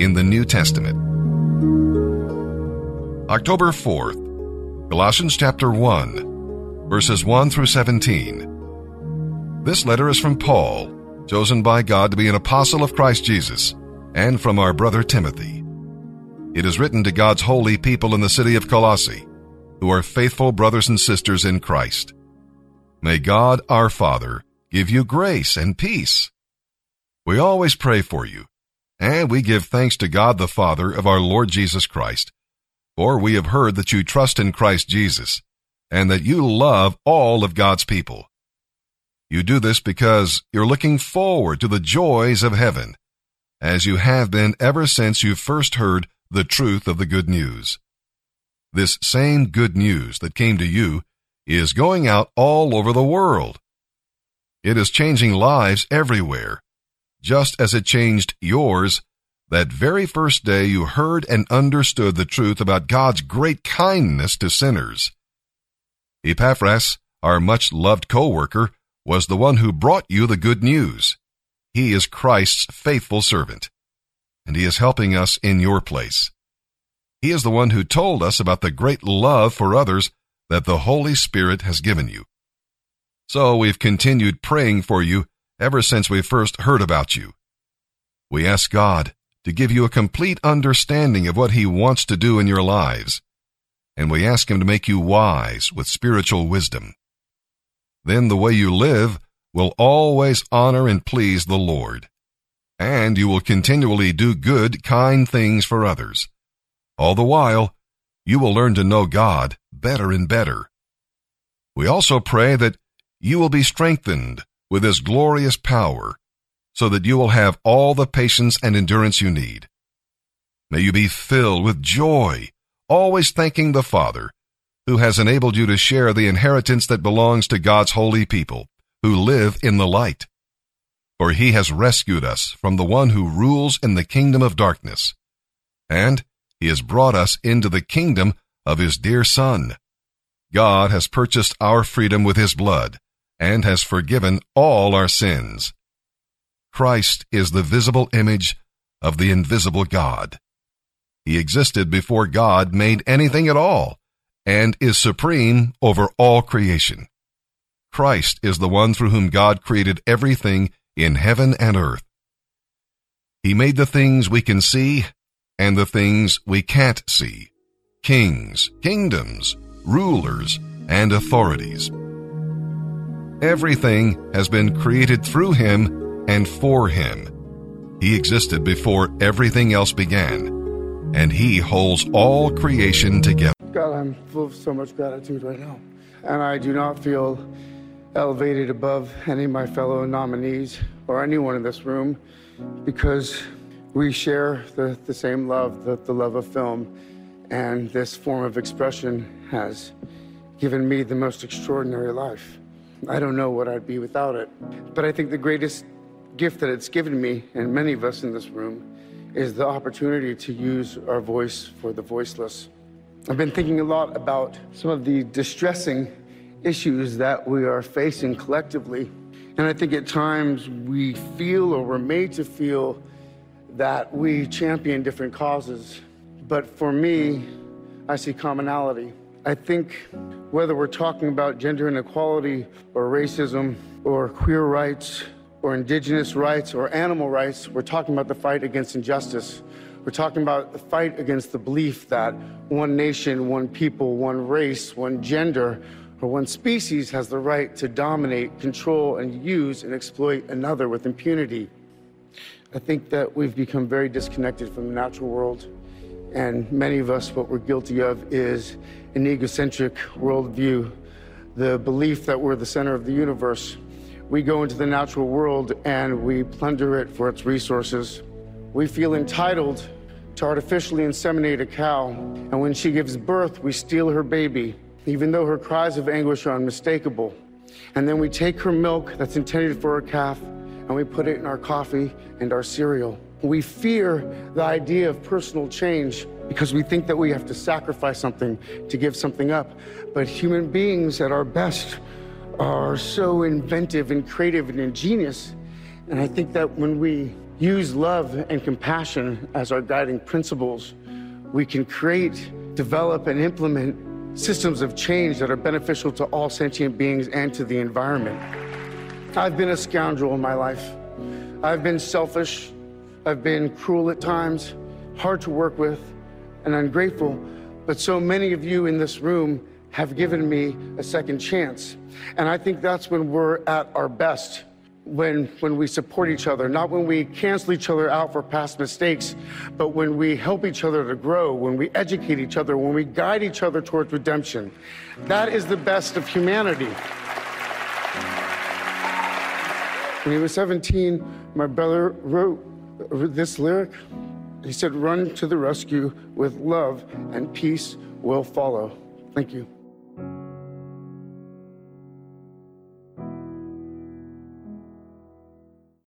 in the New Testament. October 4th, Colossians chapter 1, verses 1 through 17. This letter is from Paul, chosen by God to be an apostle of Christ Jesus, and from our brother Timothy. It is written to God's holy people in the city of Colossae, who are faithful brothers and sisters in Christ. May God our Father give you grace and peace. We always pray for you, and we give thanks to God the Father of our Lord Jesus Christ, for we have heard that you trust in Christ Jesus, and that you love all of God's people. You do this because you're looking forward to the joys of heaven, as you have been ever since you first heard the truth of the good news. This same good news that came to you is going out all over the world. It is changing lives everywhere, just as it changed yours that very first day you heard and understood the truth about God's great kindness to sinners. Epaphras, our much loved co-worker, was the one who brought you the good news. He is Christ's faithful servant, and he is helping us in your place. He is the one who told us about the great love for others that the Holy Spirit has given you. So we've continued praying for you ever since we first heard about you. We ask God to give you a complete understanding of what He wants to do in your lives, and we ask Him to make you wise with spiritual wisdom. Then the way you live will always honor and please the Lord, and you will continually do good, kind things for others. All the while, you will learn to know God better and better. We also pray that you will be strengthened with His glorious power, so that you will have all the patience and endurance you need. May you be filled with joy, always thanking the Father, who has enabled you to share the inheritance that belongs to God's holy people, who live in the light. For he has rescued us from the one who rules in the kingdom of darkness, and he has brought us into the kingdom of his dear Son. God has purchased our freedom with his blood, and has forgiven all our sins. Christ is the visible image of the invisible God. He existed before God made anything at all and is supreme over all creation. Christ is the one through whom God created everything in heaven and earth. He made the things we can see and the things we can't see kings, kingdoms, rulers, and authorities. Everything has been created through him and for him. He existed before everything else began, and he holds all creation together. God, I'm full of so much gratitude right now. And I do not feel elevated above any of my fellow nominees or anyone in this room because we share the, the same love, the, the love of film. And this form of expression has given me the most extraordinary life. I don't know what I'd be without it. But I think the greatest gift that it's given me, and many of us in this room, is the opportunity to use our voice for the voiceless. I've been thinking a lot about some of the distressing issues that we are facing collectively. And I think at times we feel or we're made to feel that we champion different causes. But for me, I see commonality. I think whether we're talking about gender inequality or racism or queer rights or indigenous rights or animal rights, we're talking about the fight against injustice. We're talking about the fight against the belief that one nation, one people, one race, one gender, or one species has the right to dominate, control, and use and exploit another with impunity. I think that we've become very disconnected from the natural world. And many of us, what we're guilty of is an egocentric worldview, the belief that we're the center of the universe. We go into the natural world and we plunder it for its resources. We feel entitled to artificially inseminate a cow, and when she gives birth, we steal her baby, even though her cries of anguish are unmistakable. And then we take her milk that's intended for a calf and we put it in our coffee and our cereal. We fear the idea of personal change because we think that we have to sacrifice something to give something up. But human beings at our best are so inventive and creative and ingenious And I think that when we use love and compassion as our guiding principles, we can create, develop, and implement systems of change that are beneficial to all sentient beings and to the environment. I've been a scoundrel in my life. I've been selfish. I've been cruel at times, hard to work with, and ungrateful. But so many of you in this room have given me a second chance. And I think that's when we're at our best when, when we support each other, not when we cancel each other out for past mistakes, but when we help each other to grow, when we educate each other, when we guide each other towards redemption. That is the best of humanity. When he was 17, my brother wrote this lyric. He said, Run to the rescue with love, and peace will follow. Thank you.